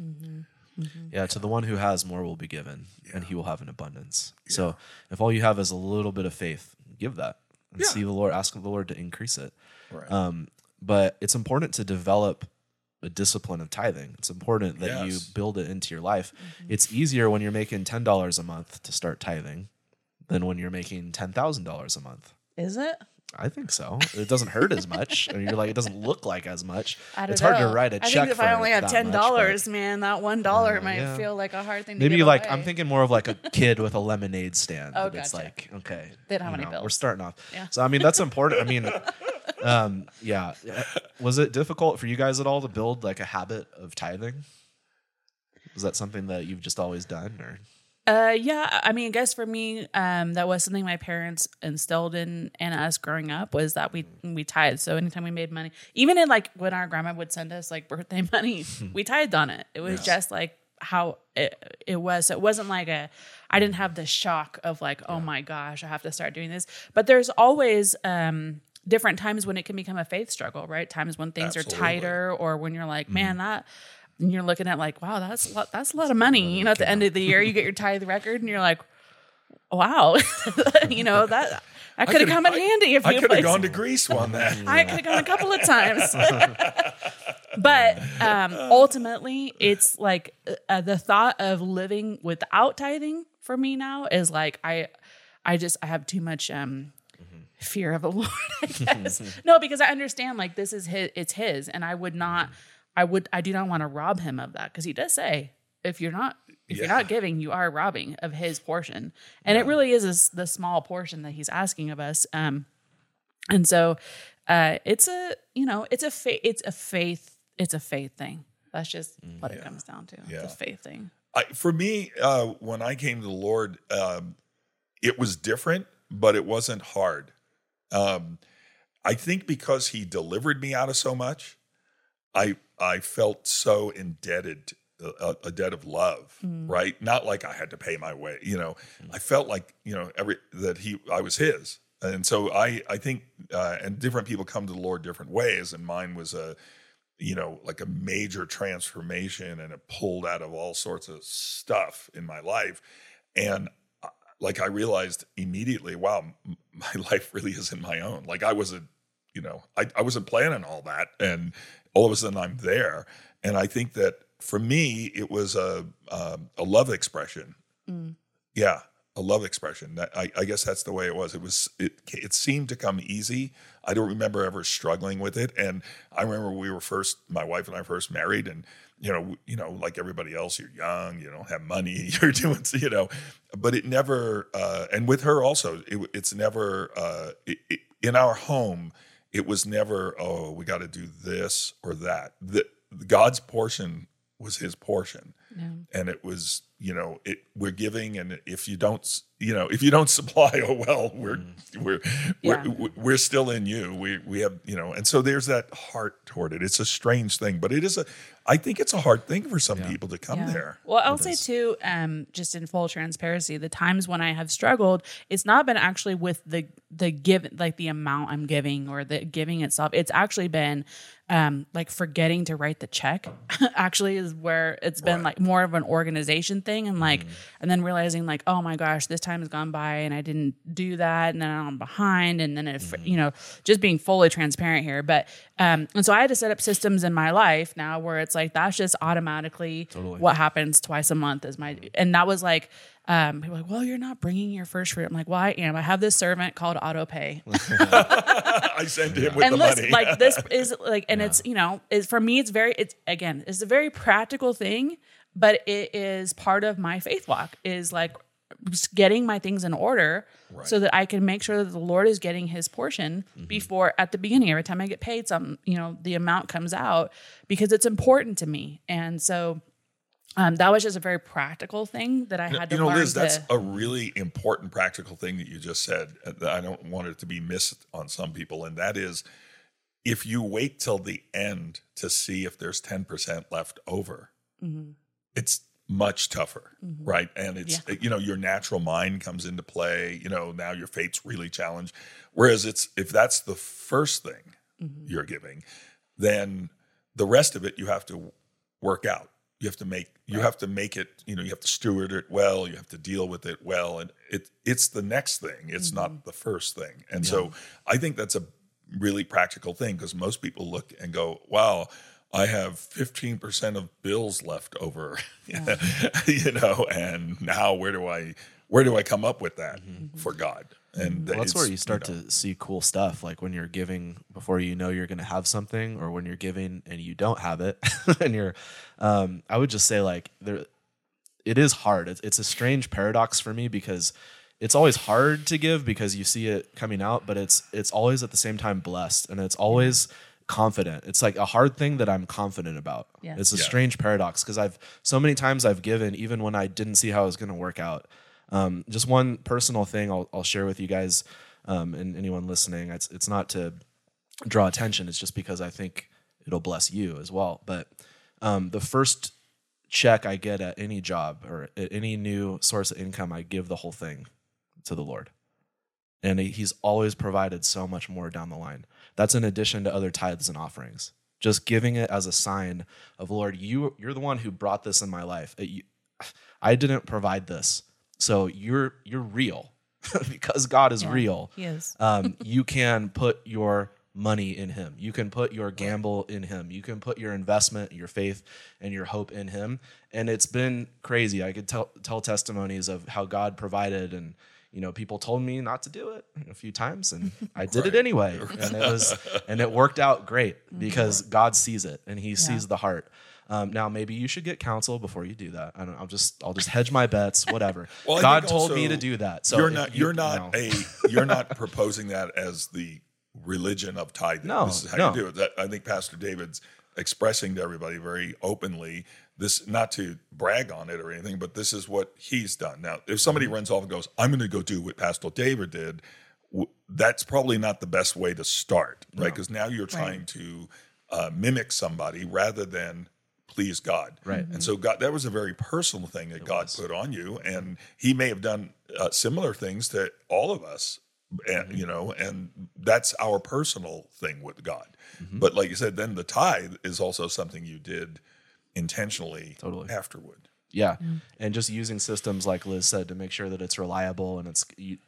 Yeah, to the one who has more will be given, and he will have an abundance. So if all you have is a little bit of faith, give that and Yeah. see the Lord, ask the Lord to increase it. Right. Um, but it's important to develop a discipline of tithing. It's important that you build it into your life. It's easier when you're making ten dollars a month to start tithing than when you're making ten thousand dollars a month. Is it? I think so. It doesn't hurt as much, and you're like, it doesn't look like as much. [LAUGHS] I don't it's hard to write a I check. I think if I only have ten dollars, man, that one dollar Uh, might yeah. feel like a hard thing. to Maybe like away. I'm thinking more of like a [LAUGHS] kid with a lemonade stand. Oh, that it's gotcha. like okay, They don't have any know, We're starting off. Yeah. So I mean that's important. I mean, [LAUGHS] um, yeah. Was it difficult for you guys at all to build like a habit of tithing? Was that something that you've just always done, or Uh, yeah, I mean, I guess for me, um, that was something my parents instilled in in us growing up was that we we tithed. So anytime we made money, even in like when our grandma would send us like birthday [LAUGHS] money, we [LAUGHS] tithed on it. It was just like how it, it was. So it wasn't like a I didn't have the shock of like, oh my gosh, I have to start doing this. But there's always um different times when it can become a faith struggle, right? Times when things Absolutely. are tighter or when you're like, man, that and you're looking at like, wow, that's a lot, that's a lot of money. You know, at the end of the year, you get your tithe record, and you're like, wow, [LAUGHS] you know that that could have come in handy if I you could have gone to Greece on that. I could have gone a couple of times. [LAUGHS] but um, ultimately, it's like uh, the thought of living without tithing for me now is like I, I just I have too much um, fear of the [LAUGHS] Lord. I guess no, because I understand like this is his, it's his, and I would not, I would, I do not want to rob him of that because he does say if you're not. If you're not giving, you are robbing of his portion, and it really is a the small portion that he's asking of us. Um, and so uh it's a you know it's a faith it's a faith it's a faith thing that's just what it comes down to Yeah. it's a faith thing I, for me, uh, when I came to the Lord, um, it was different, but it wasn't hard. Um, I think because He delivered me out of so much, I I felt so indebted, a, a debt of love, right? Not like I had to pay my way, you know. I felt like you know every that He I was His, and so I I think uh, and different people come to the Lord different ways, and mine was a you know, like a major transformation and it pulled out of all sorts of stuff in my life. And uh, like I realized immediately, wow, m- my [LAUGHS] life really isn't my own. Like I wasn't, you know, I, I wasn't planning all that. And all of a sudden I'm there. And I think that for me, it was a, um, a love expression. Yeah. A love expression. That I, I guess that's the way it was. It was. It. It seemed to come easy. I don't remember ever struggling with it. And I remember we were first. My wife and I first married, and you know, you know, like everybody else, you're young, you don't have money, [LAUGHS] you're doing, you know, but it never. Uh, and with her also, it, it's never uh, it, it, in our home. It was never. Oh, we got to do this or that. The, God's portion was His portion and it was you know it we're giving and if you don't you know if you don't [LAUGHS] supply oh well we're we're Yeah. we're, we're still in you we we have you know and so there's that heart toward it it's a strange thing but it is a i think it's a hard thing for some people to come Yeah. there Well, I'll say too, um, just in full transparency, the times when I have struggled, it's not been actually with the the give like the amount I'm giving or the giving itself. It's actually been um like forgetting to write the check [LAUGHS] actually is where it's been like more of an organization thing and like and then realizing like oh my gosh this time has gone by and i didn't do that and then i'm behind and then if you know just being fully transparent here. But um and so i had to set up systems in my life now where it's like that's just automatically what happens twice a month is my and that was like um, people are like, well, you're not bringing your first fruit. I'm like, well, I am. I have this servant called AutoPay, [LAUGHS] i send him with and the listen, money like this [LAUGHS] is like, and it's you know, is for me, it's very, it's again, it's a very practical thing, but it is part of my faith walk. Is like just getting my things in order so that I can make sure that the Lord is getting His portion before at the beginning. Every time I get paid, some you know, the amount comes out because it's important to me, and so. Um, that was just a very practical thing that I had to you know liz to. that's a really important practical thing that you just said uh, i don't want it to be missed on some people and that is if you wait till the end to see if there's 10% left over it's much tougher right? And it's you know your natural mind comes into play you know now your fate's really challenged. Whereas it's if that's the first thing you're giving then the rest of it you have to work out you have to make you have to make it you know you have to steward it well you have to deal with it well and it it's the next thing it's not mm-hmm. the first thing. And so i think that's a really practical thing because most people look and go, wow, I have 15% of bills left over, [LAUGHS] you know, and now where do I, where do I come up with that mm-hmm. for God? And Well, that's where you start know, to see cool stuff, like when you're giving before you know you're going to have something, or when you're giving and you don't have it, [LAUGHS] and you're. Um, I would just say like there, it is hard. It's, it's a strange paradox for me because it's always hard to give because you see it coming out, but it's it's always at the same time blessed, and it's always confident. It's like a hard thing that I'm confident about. Yeah. It's a Yeah. strange paradox because I've so many times I've given even when I didn't see how it was going to work out. Um, just one personal thing I'll, I'll share with you guys um, and anyone listening. It's it's not to draw attention. It's just because I think it'll bless you as well. But um, the first check I get at any job or at any new source of income, I give the whole thing to the Lord. And he's always provided so much more down the line. That's in addition to other tithes and offerings. Just giving it as a sign of Lord, you you're the one who brought this in my life. It- you- I didn't provide this, so you're you're real [LAUGHS] because God is Yeah, real He is. [LAUGHS] um, [LAUGHS] you can put your money in him. You can put your gamble in him. You can put your investment, your faith, and your hope in him. And it's been crazy. I could tell tell testimonies of how God provided and you know, people told me not to do it a few times and I did it anyway. And it was and it worked out great because God sees it and he sees the heart. Um, now maybe you should get counsel before you do that. I don't. I'll just. I'll just hedge my bets. [LAUGHS] Whatever. Well, God told me to do that. So you're not you- you're not no. a you're not [LAUGHS] proposing that as the religion of tithing. No, this is how no. you do it. That, I think Pastor David's expressing to everybody very openly this not to brag on it or anything, but this is what he's done. Now, if somebody Mm-hmm. runs off and goes, "I'm going to go do what Pastor David did," w- that's probably not the best way to start, right? Because now you're trying to uh, mimic somebody rather than please God. Right. And so God, that was a very personal thing that God put on you, and He may have done uh, similar things to all of us, and Mm-hmm. you know, and that's our personal thing with God. Mm-hmm. But like you said, then the tithe is also something you did intentionally Totally. afterward. Yeah, and just using systems like Liz said to make sure that it's reliable and it's you.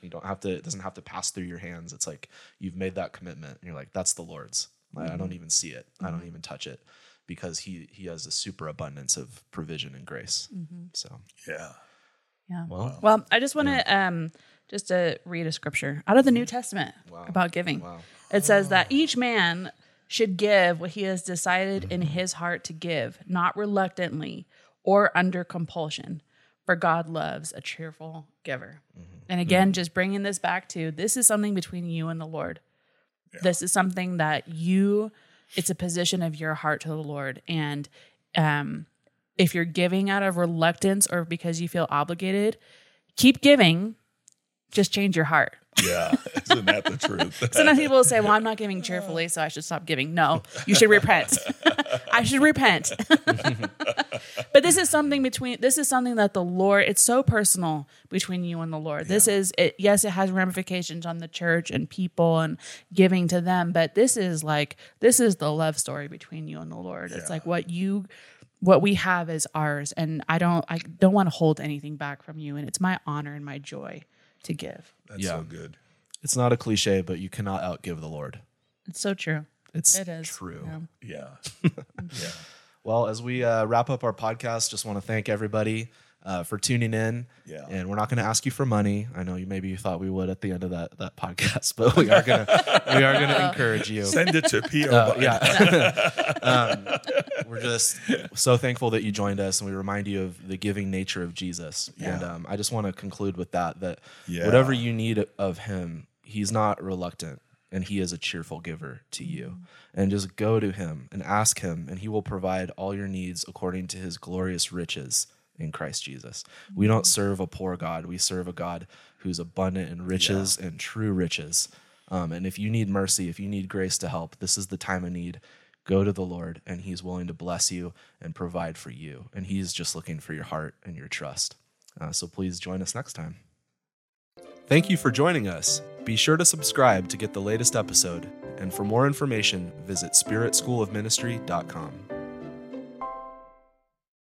You don't have to. It doesn't have to pass through your hands. It's like you've made that commitment. And you're like, that's the Lord's. I, I don't even see it. I don't even touch it because he he has a super abundance of provision and grace. Mm-hmm. So Yeah. Yeah. well, Well, I just want to um just to read a scripture out of the New mm-hmm. Testament about giving. Wow. It says that ah. each man should give what he has decided in mm-hmm. his heart to give, not reluctantly or under compulsion, for God loves a cheerful giver. And again, just bringing this back to this is something between you and the Lord. This is something that you it's a position of your heart to the Lord and um if you're giving out of reluctance or because you feel obligated, keep giving. Just change your heart. Yeah. Isn't that the truth? [LAUGHS] Sometimes people will say, "Well, I'm not giving cheerfully, so I should stop giving." No, you should repent. I should repent. [LAUGHS] but this is something between. This is something that the Lord. It's so personal between you and the Lord. This is it. Yes, it has ramifications on the church and people and giving to them. But this is like this is the love story between you and the Lord. It's like what you. What we have is ours, and I don't. I don't want to hold anything back from you, and it's my honor and my joy to give. That's Yeah. so good. it's not a cliche, but you cannot outgive the Lord. It's so true. It's It is true. Yeah. Yeah. [LAUGHS] yeah. Well, as we uh, wrap up our podcast, just want to thank everybody uh, for tuning in. Yeah. And we're not going to ask you for money. I know you maybe you thought we would at the end of that that podcast, [LAUGHS] but we are gonna we are gonna [LAUGHS] encourage you. Send it to P.O. Uh, yeah. [LAUGHS] um, we're just so thankful that you joined us, and we remind you of the giving nature of Jesus. And um, I just want to conclude with that: that Yeah. whatever you need of Him, He's not reluctant, and He is a cheerful giver to you. And just go to Him and ask Him, and He will provide all your needs according to His glorious riches in Christ Jesus. We don't serve a poor God; we serve a God who's abundant in riches and true riches. Um, and if you need mercy, if you need grace to help, this is the time of need. Go to the Lord, and He's willing to bless you and provide for you. And He's just looking for your heart and your trust. Uh, so please join us next time. Thank you for joining us. Be sure to subscribe to get the latest episode. And for more information, visit spiritschoolofministry.com.